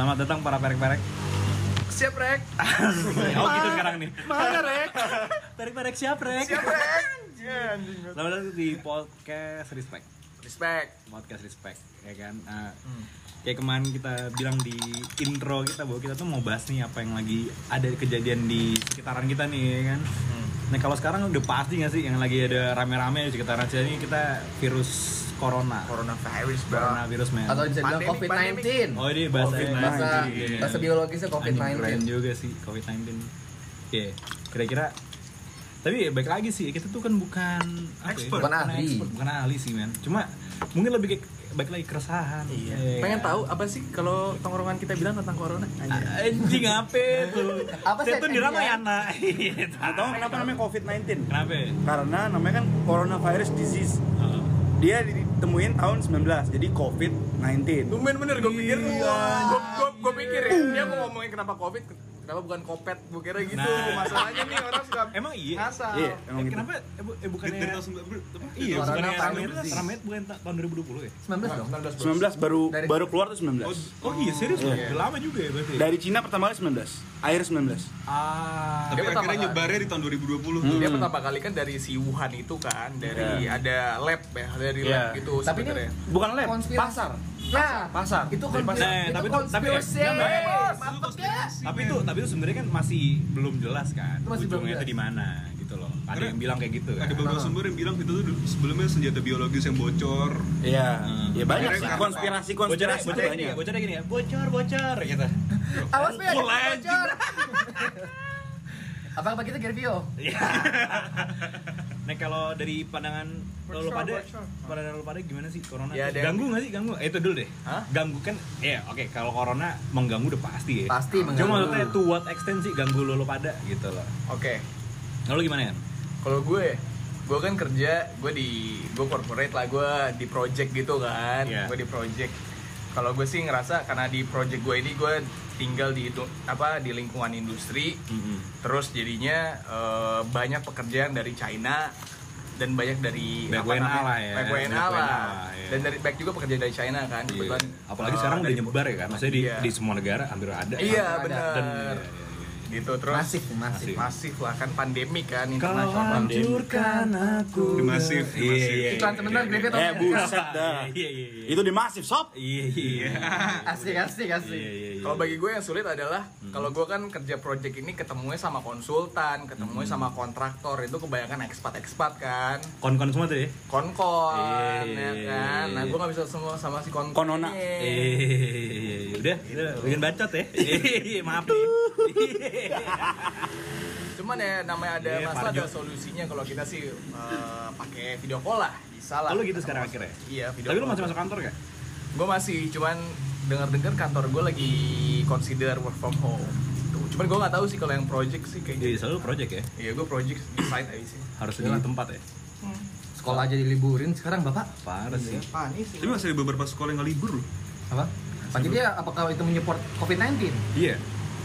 Selamat datang para perek-perek. Siap rek. oh gitu sekarang nih. Mana rek? Perek-perek siap, Rek. Siap rek. Ya, anjing. Selamat datang di podcast Respect. Respect. Podcast Respect, ya kan? Nah, Kayak kemarin kita bilang di intro kita bahwa kita tuh mau bahas nih apa yang lagi ada kejadian di sekitaran kita nih, ya kan? Nah kalau sekarang udah pasti nggak sih yang lagi ada rame-rame di sekitaran kita ini kita virus corona, Coronavirus, bro. coronavirus men. Atau bisa bilang Pandemic, COVID-19. Oh ini bahasa bahasa Anjing. bahasa biologisnya Anjing, keren COVID-19. juga sih COVID-19 Oke, kira-kira Tapi ya baik lagi sih, kita tuh kan bukan ya, Expert. Bukan ahli. expert, Bukan ahli sih men Cuma mungkin lebih kayak baik lagi keresahan Iya. Ya Pengen tahu apa sih kalau tongkrongan kita bilang tentang corona? Anjing. Anjing apa tuh? Apa sih yang di dia? Ramayana Nggak tahu kenapa namanya COVID-19? Kenapa? Karena namanya kan coronavirus disease. Heeh. Dia ditemuin tahun 19, jadi COVID-19. Tumben bener gue pikir Iya. gue pikir ya dia mau ngomongin kenapa covid kenapa bukan kopet gue kira gitu Nah. masalahnya nih orang suka Emang iya? ngasal Iya, Eh, emang gitu. kenapa? Eh, bu- eh bukannya dari tahun 90 Iya, Corona bukannya tahun Ramet 19. Ramet bukan ta- tahun 2020 ya? 19 dong. 19 baru Dari- baru keluar tuh 19. Oh iya, serius? Iya. Udah lama juga ya berarti? Dari Cina pertama kali 19. Akhir 19. Ah, Tapi Dia akhirnya nyebarnya di tahun 2020 Hmm. dia pertama kali kan dari si Wuhan itu kan dari ada lab ya dari Iya. lab gitu Tapi ini sebenarnya Bukan lab, Konspirasi. pasar. Nah, Pasar. itu Dari konspirasi. Nah, itu tapi itu- tapi ya, ya. tapi itu tapi itu sebenarnya kan masih belum jelas kan masih belum ujungnya itu di mana gitu loh ada Karena yang bilang kayak gitu kan Ada beberapa sumber yang bilang itu tuh sebelumnya senjata biologis yang bocor Iya. Hmm. Ya banyak sih konspirasi konspirasi bocornya gini ya banyak. bocornya gini ya bocor bocor gitu Awas ya, bocor. Apa apa kita Gervio? Iya. nah kalau dari pandangan lo, lo Bocor, pada pandangan lo pada gimana sih corona? Ya, tuh? ganggu nggak sih? Ganggu eh, itu dulu deh. Hah? ganggu kan ya oke kalau corona mengganggu udah pasti ya. Pasti cuma mengganggu. maksudnya to what extent sih ganggu lo, lo pada gitu loh. Oke. Lalu gimana ya kalau gue gue kan kerja gue di gue corporate lah gue di project gitu kan. Iya. gue di project. Kalau gue sih ngerasa karena di project gue ini gue tinggal di itu apa di lingkungan industri. Terus jadinya eh, banyak pekerjaan dari China dan banyak dari Banyak apa WNA lah ya. Banyak WNA lah. Iya. dan dari back juga pekerjaan dari China kan Iya. Apalagi eh, sekarang udah dari- nyebar ya kan, maksudnya di, Iya. di semua negara hampir ada. iya Ada. benar Dan iya, iya. Gitu terus Masif, masif. masif lah kan pandemi kan internasional hancurkan aku. Di masif, di Iya, masif. iya, iya. Iklan sebentar Gervio tau Eh buset dah. Iya, iya, iya. Itu di masif sob. Iya, iya. Asik asik asik. Iya, iya, iya. Kalau bagi gue yang sulit adalah kalau gue kan kerja project ini ketemunya sama konsultan, ketemunya sama kontraktor itu kebanyakan ekspat-ekspat kan, Kon-kon semua tuh ya. konkon, Iya, ya iya, kan. Nah gue nggak bisa semua sama si konkon. Konona. Iya, iya, iya. udah, udah, bikin bacot ya. Maaf nih. Cuman ya namanya ada Iya, masalah ada solusinya kalau kita sih eh, pakai video call lah, bisa lah. Lalu gitu sekarang akhirnya. Iya video. Tapi lu masih masuk kantor gak? Gue masih, cuman dengar-dengar kantor gue lagi consider work from home. Tuh, Cuman gue nggak tahu sih kalau yang project sih kayaknya. Iya, selalu project ya. Iya gue project di site aja sih. Harus di tempat ya. Sekolah aja diliburin sekarang Bapak. Parah sih. Panis sih. Tapi masih ada beberapa sekolah yang nggak libur loh Apa? Pak jadi apakah itu menyupport COVID-19? Iya.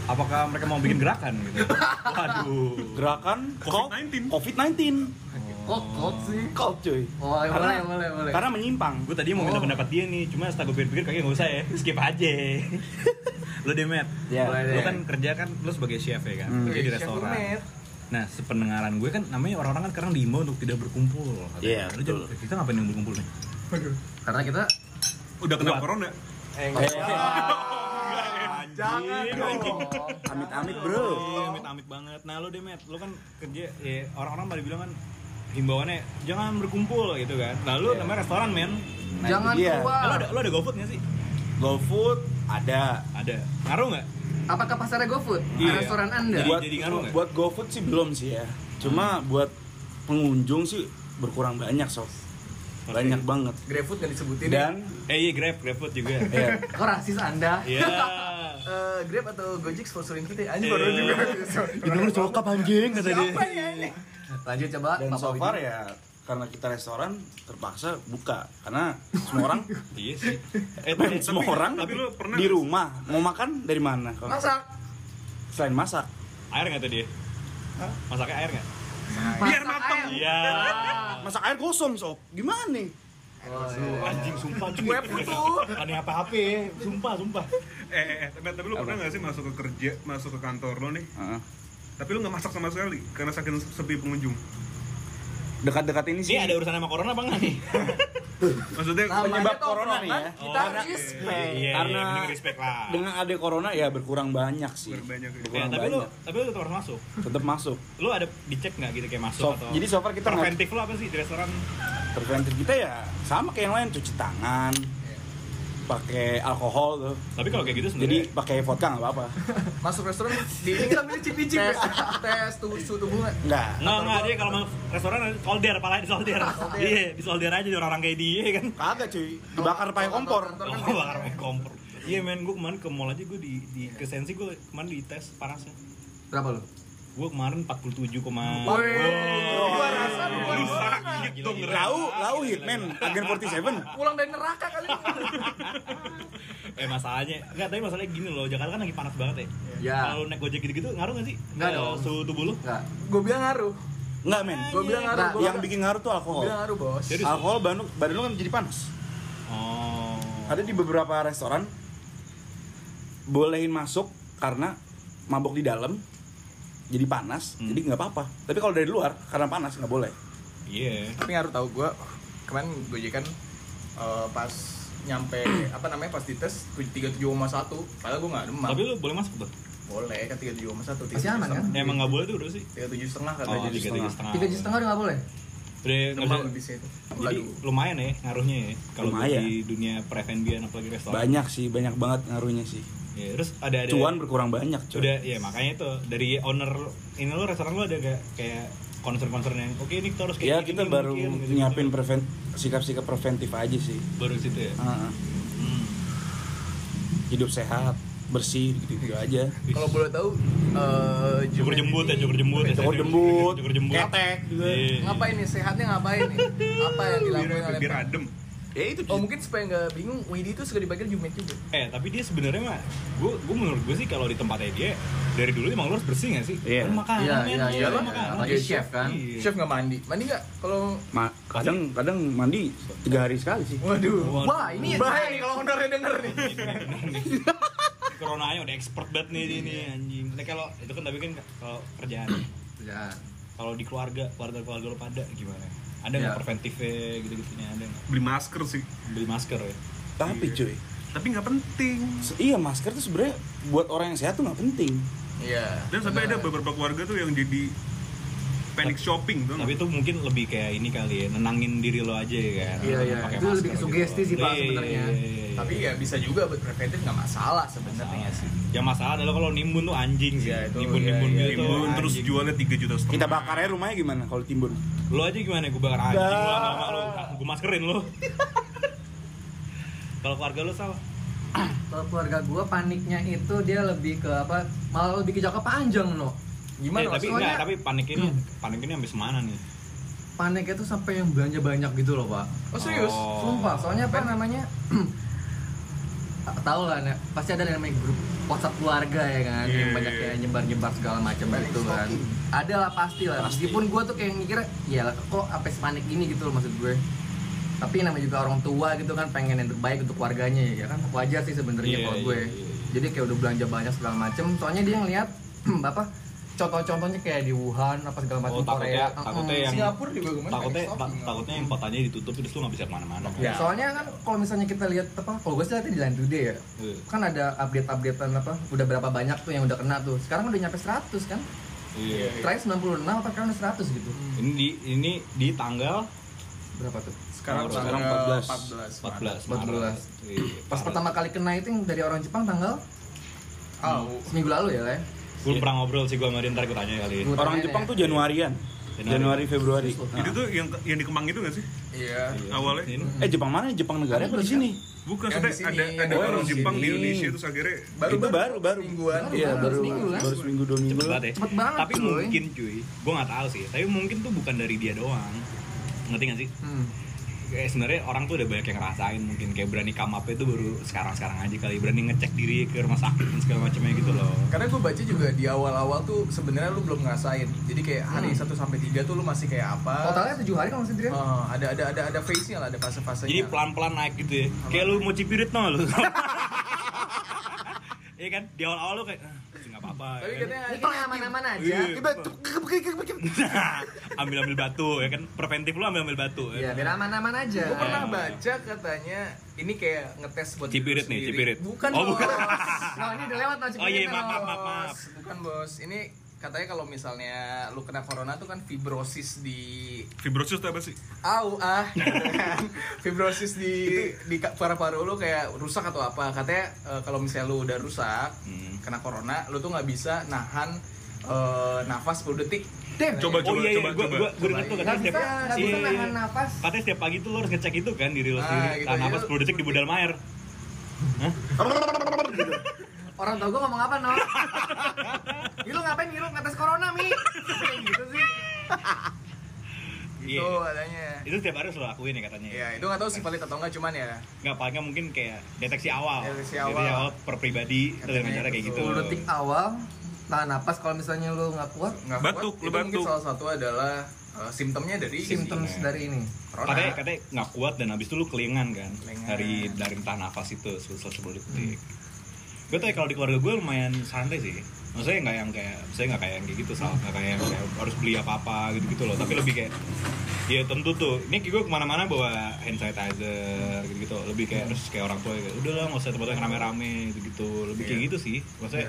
Apakah mereka mau bikin gerakan gitu? Waduh. Gerakan COVID-19. COVID-19. Kok kok sih? Kok cuy. Oh, ya boleh Karena boleh boleh. karena menyimpang. Gue tadi mau minta Oh. pendapat dia nih, cuma setelah gue pikir-pikir kayaknya nggak usah ya, skip aja. lu deh, Matt. Ya. Boleh Lu deh. kan kerja kan, lu sebagai chef ya kan, Hmm. kerja di restoran. Nah, sependengaran gue kan namanya orang-orang kan sekarang diimbau untuk tidak berkumpul. Iya, Lu betul. Kita ngapain yang berkumpul nih? Karena kita Udah kena corona Eh, nggak Jangan dong. Amit-amit bro. Iya, amit-amit banget. Nah, lu deh, Matt, lu kan kerja ya orang-orang pada bilang kan himbauannya jangan berkumpul gitu kan. Nah, lu namanya restoran, men. Nah, jangan keluar. Nah, lu ada lu ada GoFood nggak sih? GoFood ada. Ada. Ngaruh nggak? Apakah pasarnya GoFood? Iya. Restoran Anda? Jadi- buat jadi ngaruh nggak? buat GoFood sih belum sih ya. Cuma buat pengunjung sih berkurang banyak sob. Banyak banget. GrabFood nggak disebutin ya? Dan Eh iya Grab, GrabFood juga. ya, Kok rasis Anda? Iya. Eh, Grab atau Gojek sponsorin kita ya? Anjing Iya. baru juga. Itu lu cokap anjing kata dia. Siapa ya? Lanjut coba dan so far ya karena kita restoran terpaksa buka karena semua orang Iya sih. Eh, tapi, semua orang tapi lu pernah di rumah mau makan dari mana kalau Masak. selain masak air nggak tuh dia? Masaknya air nggak? Biar matang Iya. masak air kosong sob gimana nih Oh, iya. Anjing sumpah cuy. Web tuh. Aneh apa HP, sumpah sumpah. Eh, eh, eh, tapi, tapi lu pernah gak sih masuk ke kerja, masuk ke kantor lo nih, Heeh. tapi lu gak masak sama sekali karena saking sepi pengunjung. Dekat-dekat ini sih Ini ada urusan sama corona apa enggak nih? Maksudnya Namanya penyebab corona nih ya. Kita Oh, respect. Iya, Karena iya, respect lah. dengan ada corona ya berkurang banyak sih Berbanyak ya. Ya, berkurang tapi lu banyak tapi lu tetap harus masuk. tetap masuk Lu ada dicek nggak gitu kayak masuk So, atau jadi so far kita preventif lu apa sih di restoran? preventif kita ya sama kayak yang lain cuci tangan pakai alkohol tuh. Tapi kalau kayak gitu jadi sebenarnya pakai vodka nggak apa-apa. Masuk restoran di ini Kita licik-licik. tes. Tes tuh suhu tubuh nggak? nggak. Nggak, nggak, dia kalau mau restoran solder, palanya di solder. Iya, di solder aja di orang-orang kayak dia kan. Kagak cuy. Dibakar pakai kompor. Oh, bakar pakai kompor. Iya men, gue kemarin ke mall aja gue di, di ke Sensi gue kemarin di tes panasnya. Berapa lu? Gue kemarin 47, koma Woi, gua rasa lu Lu sakit dong lau lau hitman agen 47 pulang dari neraka kali. Eh masalahnya, enggak tapi masalahnya gini loh, Jakarta kan lagi panas banget ya Ya. Kalau naik gojek gitu-gitu ngaruh gak sih? Nggak Ke dong. Suhu tubuh lu? Enggak. Gue bilang ngaruh. nggak men Gue bilang ngaruh. Yang bikin ngaruh tuh alkohol bilang ngaruh bos. Jadi- alkohol badan lu- badan lu kan jadi panas Oh ada di beberapa restoran bolehin masuk karena mabok di dalam jadi panas Hmm. jadi nggak apa-apa tapi kalau dari luar karena panas nggak boleh Iya Tapi ngaruh tahu gue kemarin gue kan eh, pas nyampe apa namanya pas dites 37,1 padahal gue nggak demam Tapi lu boleh masuk tuh? boleh kan 37,1 Masih aman, kan? Ya, emang gak boleh tuh udah sih? 37 setengah kan Oh, jadi tiga tiga setengah Tiga juta setengah udah nggak boleh. Udah, nggak demam lebih itu Jadi lumayan ya ngaruhnya ya kalau di dunia pre-F&B apalagi restoran. banyak sih banyak banget ngaruhnya sih Ya, terus ada ada cuan berkurang banyak cuy Udah, ya makanya itu dari owner ini lo restoran lo ada gak kayak concern-concern yang oke ini kita harus kayak ya gini kita baru mungkin," gitu. nyiapin preven- sikap-sikap preventif aja sih baru situ ya. Heeh. Hmm. hidup sehat bersih gitu, -gitu aja kalau boleh tahu eh Cukur jembut ya, jembut ya. cukur jembut Cukur jembut. ketek juga Iya. ngapain nih sehatnya ngapain nih apa yang dilakukan biar, oleh biar adem. Ya itu Oh mungkin supaya nggak bingung, Widi itu suka dipanggil Jumet juga. Eh, tapi dia sebenarnya mah gue gue menurut gue sih kalau di tempatnya dia dari dulu emang lo harus bersih gak sih? Iya. Kan makanan, Iya, iya, iya. makanan. Apalagi chef kan. Iya. Chef nggak mandi, mandi nggak? Kalau Ma- kadang kadang mandi tiga hari sekali sih waduh, Wah, ini bahaya nih kalau ownernya denger nih. Coronanya udah expert banget nih ini anjing. Nah, kalau itu kan tapi kan kalau kerjaan. Ya. Kalau di keluarga, keluarga keluarga lo pada gimana? Ada nggak Ya. preventifnya gitu-gitunya ada nggak? Beli masker sih. Beli masker ya? tapi cuy Tapi nggak penting. se- iya masker tuh sebenarnya buat orang yang sehat tuh nggak penting Iya. Dan sampai ada beberapa keluarga tuh yang jadi panic shopping tuh. Tapi itu mungkin lebih kayak ini kali ya, nenangin diri lo aja ya kan. Iya, iya. Pakai Itu masker lebih ke gitu. sugesti sih, Pak, Iya, sebenarnya. iya, iya, iya. Tapi ya bisa juga buat preventif nggak masalah sebenarnya sih. Yang masalah adalah kalau nimbun tuh anjing sih. Iya, itu, nimbun iya, nimbun iya, gitu. Timbun terus anjing. jualnya 3 juta setengah. kita bakar aja rumahnya gimana kalau timbun Lo aja gimana? Gue bakar anjing lo lo. Gue maskerin lo. kalau keluarga lo salah. Kalau keluarga gua paniknya itu dia lebih ke apa? Malah lebih ke jangka panjang, no. Gimana? Eh, tapi Soalnya- enggak, tapi panik ini panik ini sampai semana nih? Paniknya tuh sampai yang belanja banyak gitu loh, Pak. Oh serius? Oh. Sumpah, soalnya apa namanya? tahu lah, pasti ada yang namanya grup WhatsApp keluarga ya kan, Iya, yang iya, banyak kayak nyebar-nyebar segala macam gitu kan. Ada lah pasti lah. Pasti. Meskipun gua tuh kayak mikir, ya kok apa sepanik ini gitu loh maksud gue. Tapi namanya juga orang tua gitu kan pengen yang terbaik untuk keluarganya ya kan wajar sih sebenarnya Iya, kalau iya, gue. iya, iya. Jadi kayak udah belanja banyak segala macem. Soalnya dia ngeliat apa contoh-contohnya kayak di Wuhan apa segala macam Oh, takutnya- Korea. takutnya yang- Singapura juga kemarin Takutnya ta- takutnya yang kotanya ditutup terus lo nggak bisa ke mana-mana. Ya. Soalnya kan kalau misalnya kita lihat apa, kalau gue sih lihat di Line Today ya, Iya. kan ada update-updatean apa, udah berapa banyak tuh yang udah kena tuh. Sekarang udah nyampe 100 kan? Iya. Terakhir 96 apa sekarang udah 100 gitu. Ini di ini di tanggal Berapa tuh? Sekarang Sekarang tanggal 14. 14 14. Maret. Iya, Pas pertama kali kena itu yang dari orang Jepang tanggal Oh, seminggu lalu ya, Le. Gue pernah ngobrol sih gue sama dia ntar gue tanya kali. Gua orang Jepang ya. tuh Januarian Januari. Januari Februari Serius Itu tuh yang yang di Kemang itu gak sih? iya. awalnya. Ini. eh Jepang mana Jepang negara apa di sini Bukan, sini, ada ada di orang sini. Jepang di Indonesia terus akhirnya Baru itu baru baru mingguan. Baru, iya baru baru seminggu, kan? baru seminggu dua minggu Cepet banget ya. Cepet banget, Tapi cuy. mungkin cuy, gue nggak tahu sih. Tapi mungkin tuh bukan dari dia doang. Ngerti gak sih? Hmm. Kayak sebenarnya orang tuh udah banyak yang ngerasain mungkin kayak berani come up itu baru sekarang-sekarang aja kali berani ngecek diri ke rumah sakit dan segala macamnya gitu loh Karena gue baca juga di awal-awal tuh sebenarnya lu belum ngerasain. Jadi kayak hari 1 sampai 3 tuh lu masih kayak apa? Totalnya tujuh hari kan maksudnya. Eh, ada ada ada ada phase-nya lah, ada fase-fasenya. jadi pelan-pelan naik gitu ya kayak lu mau cipirit no lu Iya kan di awal-awal lu kayak "Ah, nggak apa-apa Tapi ya kan? katanya Ini aman-aman aja. Tiba ambil ambil batu ya kan preventif lu ambil ambil batu Iya, ya. biar aman-aman aja. gue pernah baca katanya ini kayak ngetes buat Cipirit nih, cipirit. Bukan Oh, bukan. bos. Nah, ini udah lewat Oh iya, maaf, maaf, maaf, bukan bos. Ini katanya kalau misalnya lu kena corona tuh kan fibrosis di Fibrosis itu apa sih? au ah gitu kan. fibrosis di di paru-paru lu kayak rusak atau apa katanya eh, kalau misalnya lu udah rusak Hmm. kena corona lu tuh nggak bisa nahan eh, nafas 10 detik Dem, Coba, oh iya, iya. coba, gua, coba. gua, gua denger tuh bisa, setiap nggak bisa iya, nahan nafas. katanya setiap pagi tuh lo harus ngecek itu kan diri lo Ah, sendiri gitu, tahan iya. nafas 10 detik di budal air Hah? Orang tau gue ngomong apa, no? Ini lu ngapain ngilu ngetes corona, Mi? Kayak gitu sih. gitu Iya. katanya itu setiap hari harus lo lakuin ya katanya ya itu nggak tahu sih valid atau nggak cuman ya nggak paling nggak mungkin kayak deteksi awal Deteksi awal. per pribadi dengan cara kayak itu. gitu 10 detik awal, tahan nafas kalau misalnya lu nggak kuat, nggak Batuk, kuat, lu itu mungkin batuk. salah satu adalah eh, simptomnya dari symptoms Iya. dari ini. corona katanya katanya nggak kuat dan habis itu lu kelingan kan Kelingan. dari dari tahan nafas itu selesai sepuluh detik gue tuh kalau di keluarga gue lumayan santai sih maksudnya nggak yang kayak saya nggak kayak yang kayak gitu salah nggak kayak yang kayak harus beli apa apa gitu gitu loh tapi lebih kayak ya tentu tuh ini gue ke mana-mana bawa hand sanitizer gitu gitu lebih kayak terus kayak orang tua kayak udah lah nggak usah tempat yang rame-rame gitu gitu lebih kayak Iya. gitu sih maksudnya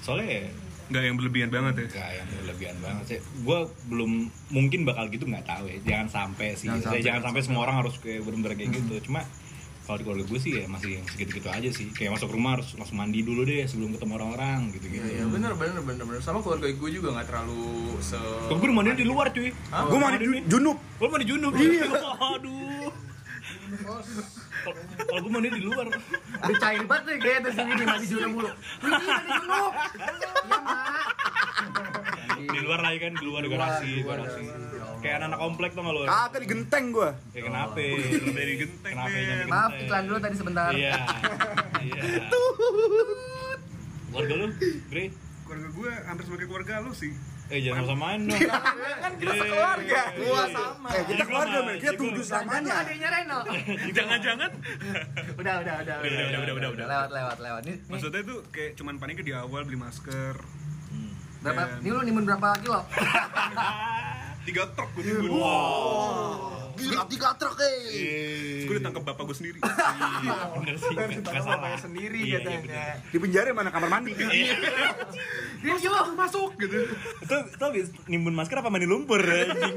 soalnya ya Nggak yang berlebihan banget ya? Gak yang berlebihan banget sih. Gue belum mungkin bakal gitu nggak tahu ya. Jangan sampai sih. Jangan sampai. jangan sampai semua orang harus kayak bener-bener kayak gitu. Cuma kalau di keluarga gue sih ya masih segitu-gitu aja sih. Kayak masuk rumah harus langsung mandi dulu deh sebelum ketemu orang-orang gitu-gitu. Iya, iya, bener bener bener bener sama keluarga gue juga nggak terlalu se Kalau gue mandi di luar cuy. Hah? Gue mandi ju- junub. Gue mandi junub. Iya. Aduh. Kalau- gue mandi di luar. Udah cair banget nih kayak tuh sini mandi junub mulu. Ini mandi junub. Iya, Mak. Di luar lagi kan di luar di garasi, luar, garasi. Ya. Kayak anak komplek tuh lu? Kagak digenteng gua. Ya kenapa? Dari genteng, Kenapa men. jadi Maaf, iklan dulu tadi sebentar. Iya. Iya. Keluarga lu, Bre? Keluarga gue hampir sebagai keluarga lu sih. Eh jangan samain dong. kan kita Iya. sekeluarga Iya. gua sama Eh, kita keluarga, men. Kita Jangan selamanya. adiknya Reno. Jangan-jangan Udah, udah, udah. Udah, udah, udah, udah, udah. Lewat, lewat, lewat. Ini Maksudnya tuh kayak cuman paniknya di awal beli masker Hmm. berapa? Ini lu nimbun berapa kilo? Tiga truk gue timbun Gila, tiga truk, eh. Iya. Gue ditangkap bapak gue sendiri Iya, bener sih. Ditangkap bapaknya sendiri Iya, iya, katanya. Di penjara mana kamar mandi? Dia yuk masuk. gitu Itu itu habis nimbun masker apa mandi lumpur anjing.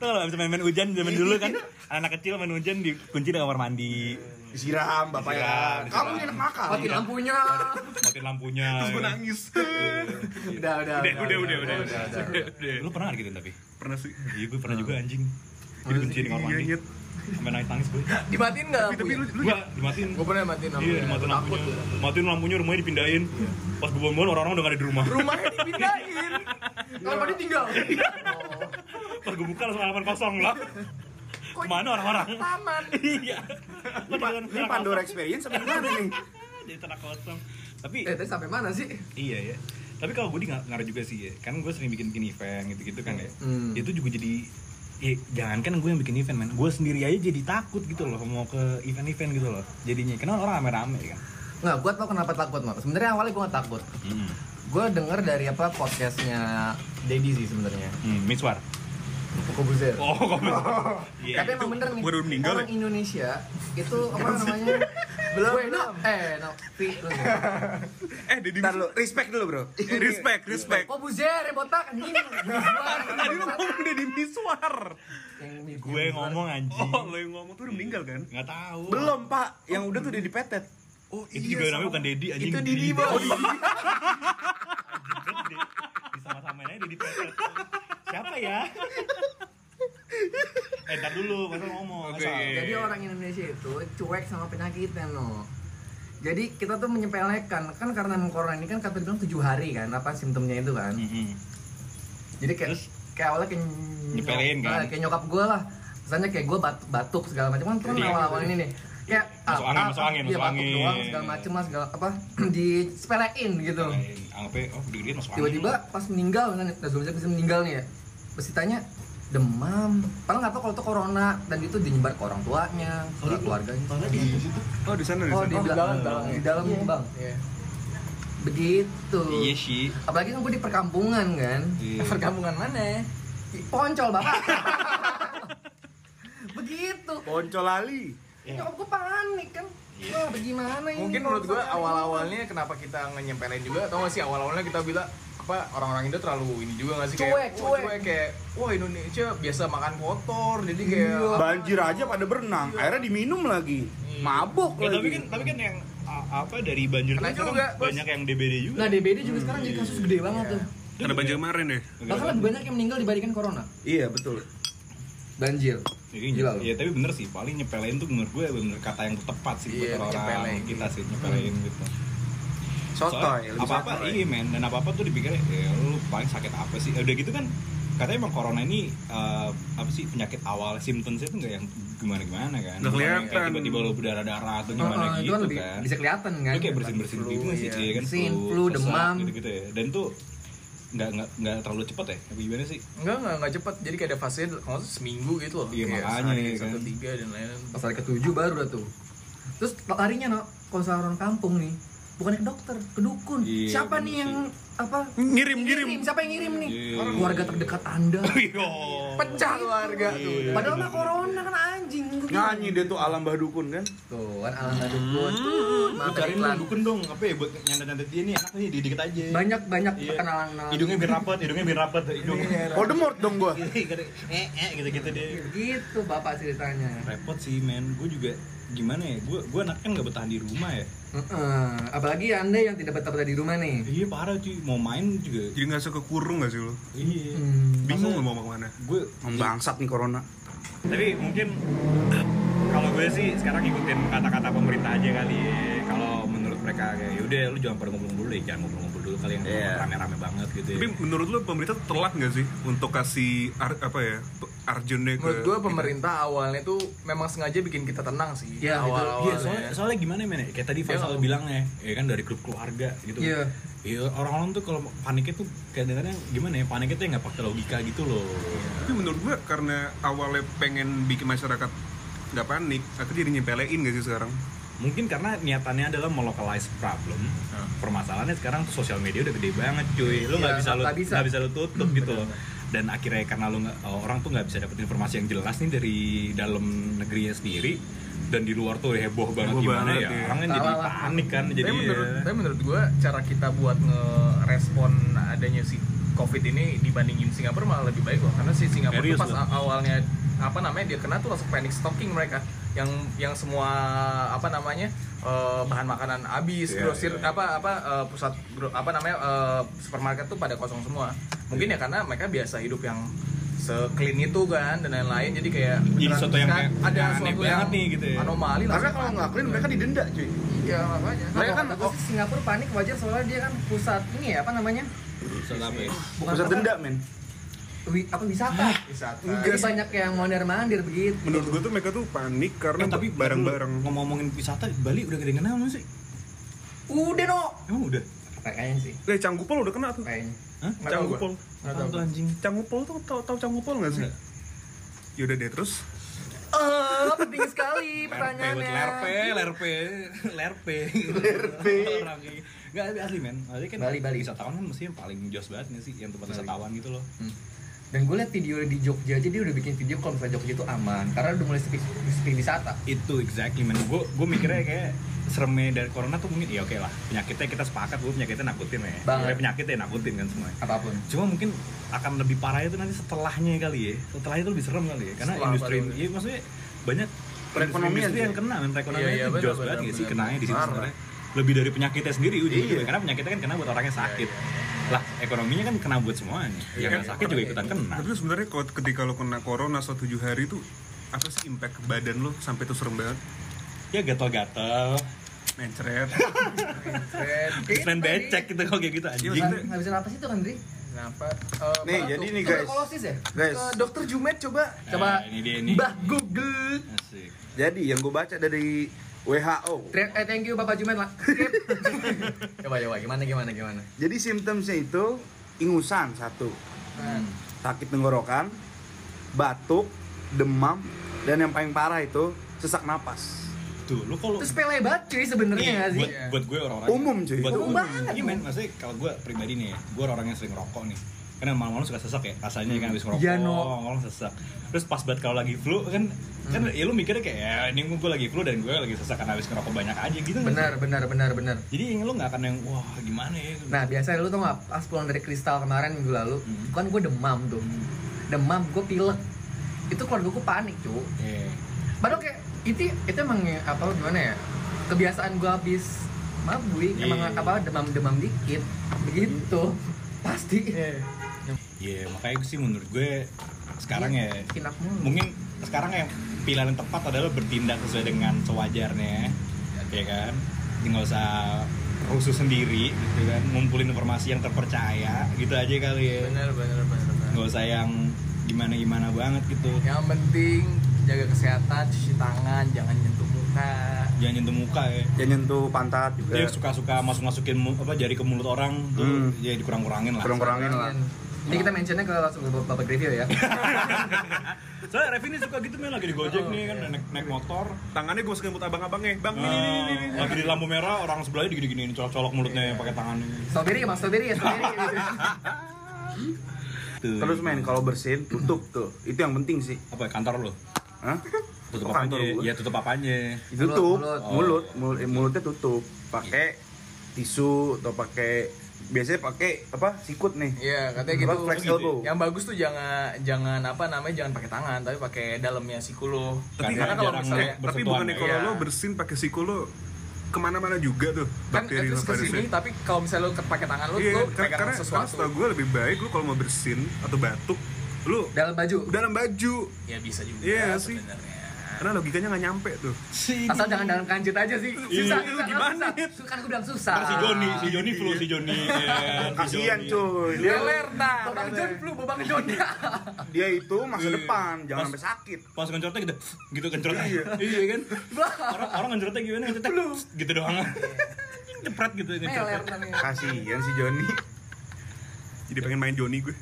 Tuh kalau habis main-main hujan zaman dulu kan anak kecil main hujan dikunci di kamar mandi. Disiram bapak ya. Kamu enak makan. Mati lampunya. Matiin lampunya. Terus gue nangis Udah, udah, Udah, udah, udah, udah udah. Lu pernah gitu tapi? Pernah sih Iya, gue pernah juga anjing. Gue dikunci di kamar Iya, mandi. Sampai nangis nangis gue. dimatiin nggak Tapi lu, lu Gua dimatiin. gue pernah matiin lampu Iya, dimatiin lampunya. Matiin lampunya, rumahnya dipindahin. Pas gue bangun orang-orang udah gak ada di rumah. rumahnya dipindahin Kalau pada tinggal. Pas gue buka langsung halaman kosong lah. Ke mana orang-orang? taman Iya. Ini Pandora Experience apa gimana nih? Jadi tanah kosong. Tapi Eh, tadi sampai mana sih? iya ya. Tapi kalau gue di nggak ngaruh juga sih ya. Kan gue sering bikin bikin event gitu-gitu kan ya. Hmm. Itu juga jadi Ya, jangan kan gue yang bikin event man gue sendiri aja jadi takut gitu loh mau ke event-event gitu loh jadinya kenal orang rame-rame kan Nggak, gue tau kenapa takut, Mak. Sebenarnya awalnya gue nggak takut. hmm. Gue denger dari apa podcastnya Dedi sih sebenarnya. hmm, Miswar Koko Buzer. oh kok iya Tapi emang bener nih, baru meninggal orang Indonesia itu apa namanya? belum. Eh, no, Pi, lu nih. Eh Deddy Ntar lu, respect dulu bro. Eh, Respect, respect. Kok Buzer, botak anjing. Tadi lu ngomong Deddy Miswar Yang gue ngomong anjing. Oh lo yang ngomong. Tuh udah meninggal kan? nggak tahu. Belum pak, yang udah tuh udah dipetet. Oh itu juga namanya bukan Dedi anjing. itu Didi bos disama-samain aja Dedi Petet siapa ya eh ntar dulu masa ngomong masa Jadi orang Indonesia itu cuek sama penyakitnya no. Jadi kita tuh menyepelekan kan karena corona ini kan kata dibilang tujuh hari kan apa simptomnya itu kan. Mhm. Jadi kayak Terus? kayak awalnya kayak Nyepelein kan? Nah, kayak nyokap gue lah misalnya kayak gue batuk, batuk segala macam kan Iya. awal-awal ini nih kayak Masuk angin, masuk angin, iya, masuk angin. doang segala macem lah segala apa disepelein gitu anggapnya oh masuk angin. tiba-tiba pas meninggal kan Nazul bisa meninggal nih ya terus ditanya demam padahal nggak tahu kalau itu corona dan itu dinyebar ke orang tuanya ke keluarganya Oh di sana di oh sana. di Oh, di belakang dalam, dalam. di dalam Iya. bang Iya. begitu iya sih apalagi kan gue di perkampungan kan Iya. Perkampungan mana? poncol bapak begitu Poncol lali. nyokap gue panik kan wah bagaimana ini Mungkin menurut gua misalnya awal-awalnya kenapa kita nyempelin juga atau nggak sih awal-awalnya kita bilang apa orang-orang Indo terlalu ini juga nggak sih Cuek, kayak wah, cuek. kayak wah Indonesia biasa makan kotor jadi kayak Iya. Banjir aja pada berenang, akhirnya diminum lagi. Iya. Mabuk Ya, tapi lagi. kan tapi kan yang apa dari banjir Kena itu kan juga, Bos. banyak yang DBD juga. nah DBD juga sekarang jadi kasus gede banget Iya. tuh Karena banjir kemarin ya. bahkan lebih banyak yang meninggal dibandingkan corona Iya betul. Banjir Ya, Gila loh. ya tapi bener sih paling nyepelin tuh menurut gue bener kata yang tepat sih Iya, buat orang nyepelin. kita sih nyepelin gitu. Sotoy, lebih apa apa iya men dan apa apa tuh dipikirnya ya lu paling sakit apa sih udah gitu kan katanya emang corona ini eh, apa sih penyakit awal symptomsnya tuh nggak yang gimana gimana kan Nggak kelihatan. Kayak tiba-tiba lu berdarah darah atau Oh, gimana oh, itu gitu kan lebih kan bisa kelihatan kan lu kayak bersin bersin Flu, gitu sih iya. Iya kan Bersin, flu, sesak demam. gitu gitu ya dan tuh nggak nggak nggak terlalu cepet ya tapi gimana sih Enggak, enggak, enggak cepat. Jadi kayak ada fase kalau nggak seminggu gitu loh. Iya, Kayak makanya, sehari, kan. satu tiga dan lain-lain. pas hari ketujuh baru dah tuh terus larinya no kalau orang kampung nih bukan ke dokter ke dukun Iya, siapa bener nih sih. yang apa Ngirim, ngirim. siapa yang ngirim nih Iya. Orang keluarga terdekat anda Iya. Pecah keluarga tuh. Iya. padahal mah corona kan anjing Gua. Nyanyi dia tuh alam badukun kan. tuh kan alam dukun Lu Maaf, cariin dukun dong apa ya buat nyantet-nyantet dia nih enak nih di dikit aja banyak banyak Iya. kenalan hidungnya biar rapet hidungnya biar rapet hidungnya Voldemort dong gua. eh eh gitu gitu deh gitu bapak ceritanya repot sih men gue juga gimana ya gue gue anak kan nggak betah di rumah ya Heeh. apalagi anda yang tidak betah-betah di rumah nih iya parah cuy mau main juga Jadi nggak suka kurung nggak sih lo? iya Hmm. Bingung Masa- lo mau ke mana? gue Membangsat nih corona. tapi mungkin kalau gue sih sekarang ngikutin kata-kata pemerintah aja kali ya kalau menurut mereka kayak yaudah lu jangan pada ngumpul-ngumpul deh jangan ngumpul-ngumpul dulu kali yang Iya. rame-rame banget gitu ya Tapi menurut lo pemerintah telat nggak sih untuk kasih ar- apa ya arjennya ke Menurut gua pemerintah awalnya tuh memang sengaja bikin kita tenang sih. Iya, itu. Iya, awal-awalnya. soalnya, soalnya gimana men ya? Kayak tadi Dia Faisal nggak- bilang ya, ya kan dari grup keluarga gitu. Iya. Iya, orang-orang tuh kalau paniknya tuh kadang-kadang gimana ya? Paniknya tuh nggak pakai logika gitu loh. Tapi menurut gua karena awalnya pengen bikin masyarakat nggak panik, akhirnya jadi nyepelein gak sih sekarang? Mungkin karena niatannya adalah melocalize problem. Hmm. Permasalahannya sekarang tuh sosial media udah gede banget, cuy. Lu nggak Iya, bisa lu nggak bisa. bisa lu tutup gitu loh. Dan akhirnya karena lu nggak orang tuh nggak bisa dapet informasi yang jelas nih dari dalam negerinya sendiri dan di luar tuh heboh banget Heboh gimana banget, ya iya. orang kan jadi panik kan jadi tapi menurut ya. tapi menurut gua cara kita buat ngerespon adanya si covid ini dibandingin Singapura malah lebih baik loh karena si Singapura tuh pas loh? awalnya apa namanya dia kena tuh langsung panic stocking mereka yang yang semua apa namanya eh, bahan makanan habis Iya, grosir iya, iya. apa apa eh, pusat apa namanya eh, supermarket tuh pada kosong semua mungkin ya karena mereka biasa hidup yang se-clean itu kan dan lain-lain jadi kayak Jadi sesuatu yang kan kayak ada aneh sesuatu banget yang nih gitu ya. anomali Karena kalau nggak clean mereka didenda cuy. iya makanya Nah, Mereka kan kan- Singapura panik wajar soalnya dia kan pusat ini ya apa namanya Pusat apa ya? bukan Pusat denda men. Wi- apa wisata wisata jadi banyak yang mondar mandir begitu Menurut gua tuh mereka tuh panik karena Eh, tapi barang-barang ngomong-ngomongin wisata Bali udah gede kenal sih? udah no Emang udah? kayaknya sih Eh, Canggupol udah kena tuh. kayaknya Hah? Canggupol. Tuh anjing? Canggupol tuh tau tau Canggupol nggak sih? Yaudah deh terus. Eh, penting sekali pertanyaannya. lerpe, lerpe, lerpe, lerpe. Orang tapi asli men. Asli kan Bali, Bali. wisatawan kan mesti yang paling jos banget nih sih, yang tempat wisatawan gitu loh. Dan gue liat video di Jogja aja dia udah bikin video kalau misalnya Jogja itu aman. Karena udah mulai sepi, sepi wisata. Itu exactly men. Gue gue mikirnya kayak seremnya dari corona tuh mungkin ya oke lah. Penyakitnya kita sepakat gue penyakitnya nakutin ya. Banget. Penyakitnya nakutin kan semua. Apa pun. cuma mungkin akan lebih parah itu nanti setelahnya kali ya. Setelahnya itu lebih serem kali ya. Karena Setelah industri baru- iya maksudnya banyak Perekonomian industri yang kena men. Perekonomian Iya, iya, itu jos benar, banget nggak sih kenanya di situ Parah. sebenarnya. Lebih dari penyakitnya sendiri ujung-ujungnya. Iya. karena penyakitnya kan kena buat orang yang sakit lah ekonominya kan kena buat semuanya yang Iya, iya, sakit juga ikutan kena Tapi sebenarnya kalau ketika lo kena corona selama tujuh hari tuh apa sih impact ke badan lo sampai tuh serem banget? ya gatal-gatal Mencret. Keren becek gitu kalau kayak gitu Iya, anjing Nggak bisa apa sih itu kan, Dri? Kenapa? Eh, Nih, jadi nih guys. Ya? Guys, Ke dokter Jumet coba. Coba Nah, ini dia nih. Mbah Google. Asik. jadi yang gue baca dari WHO. Eh, thank you Bapak Jumet lah. Coba coba gimana gimana gimana. Jadi simptomnya itu ingusan satu, Hmm. sakit tenggorokan, batuk, demam, dan yang paling parah itu sesak napas. Tuh, lu kalau Terus sepele banget cuy sebenarnya nggak sih? buat, buat gue orang-orang Umum, cuy. buat Umum gue, banget, Iya men, maksudnya kalau gue pribadi nih ya, gue orang yang sering rokok nih karena malam-malam suka sesak ya rasanya kan habis ngerokok Iya, no. malam sesak terus pas banget kalau lagi flu kan kan Hmm. ya lu mikirnya kayak ya ini gue lagi flu dan gue lagi sesak karena habis ngerokok banyak aja gitu nggak sih? Benar benar benar benar. jadi lu nggak akan yang wah gimana ya Nah biasanya lu tau gak pas pulang dari kristal kemarin minggu lalu, Hmm. kan gue demam tuh, demam gue pilek, itu keluarga gue panik cu. Iya. Padahal kayak itu itu emang ya, apa gimana ya kebiasaan gue habis mabui Iya. emang apa demam-demam dikit begitu pasti Iya, makanya sih menurut gue sekarang ya kinak mulu mungkin sekarang yang pilihan yang tepat adalah bertindak sesuai dengan sewajarnya ya kan tinggal usah rusuh sendiri gitu kan ngumpulin informasi yang terpercaya gitu aja kali ya Bener bener bener. bener. nggak usah yang gimana gimana banget gitu Yang penting jaga kesehatan, cuci tangan, jangan nyentuh muka. jangan nyentuh muka ya Jangan nyentuh pantat juga. dia suka suka masuk masukin apa jari ke mulut orang tuh Hmm. ya dikurang kurangin lah Kurang-kurangin lah. Ini kita mentionnya ke langsung ke babak review ya. Soalnya Revi ini suka gitu men lagi di gojek nih kan. naik naik motor. Tangannya gue buat abang-abangnya. Bang, ini, ini, ini, ini. Lagi di lampu merah orang sebelahnya digini-giniin colok-colok mulutnya pakai tangannya strawberry ya mas? Strawberry ya strawberry Tuh. Terus main kalau bersin tutup tuh. Itu yang penting sih. apa ya, kantor lo Hah? tutup Oh, kantor apanya gua. ya tutup apanya? Tutup, Mulut, mulut, mulut, mulutnya tutup. Pakai tisu atau pakai biasanya pakai apa? Sikut nih. Iya, katanya gitu. Flex gitu elbow. Yang bagus tuh jangan jangan apa namanya jangan pakai tangan, tapi pakai dalamnya siku lo. Tapi Karena kalau misalnya Tapi bukannya ya. kalau Iya. lo bersin pakai siku lo ke mana-mana juga tuh kan bakteri terus lo ke sini, tapi kalau misalnya lo pakai tangan lo, Iya, lo kan- pegang karena sesuatu. setahu gue lebih baik lo kalau mau bersin atau batuk lo dalam baju dalam baju Ya bisa juga Iya sih. sebenarnya. Karena logikanya nggak nyampe tuh. Asal jangan dalam kancut aja sih. Susah susah gimana? susah. kan gue bilang susah. Si Joni si Joni flu si Joni ya, si Kasihan Joni. cuy. Dia Leler dah. Babang John flu, Babang John dia itu masa Iya. depan, jangan sampai sakit. pas ngencrotnya gitu gitu kencrotnya iya. Kan? Orang orang ngencrotnya gimana? Gitu doang. Jepret gitu Kasihan si Joni. jadi pengen main Joni gue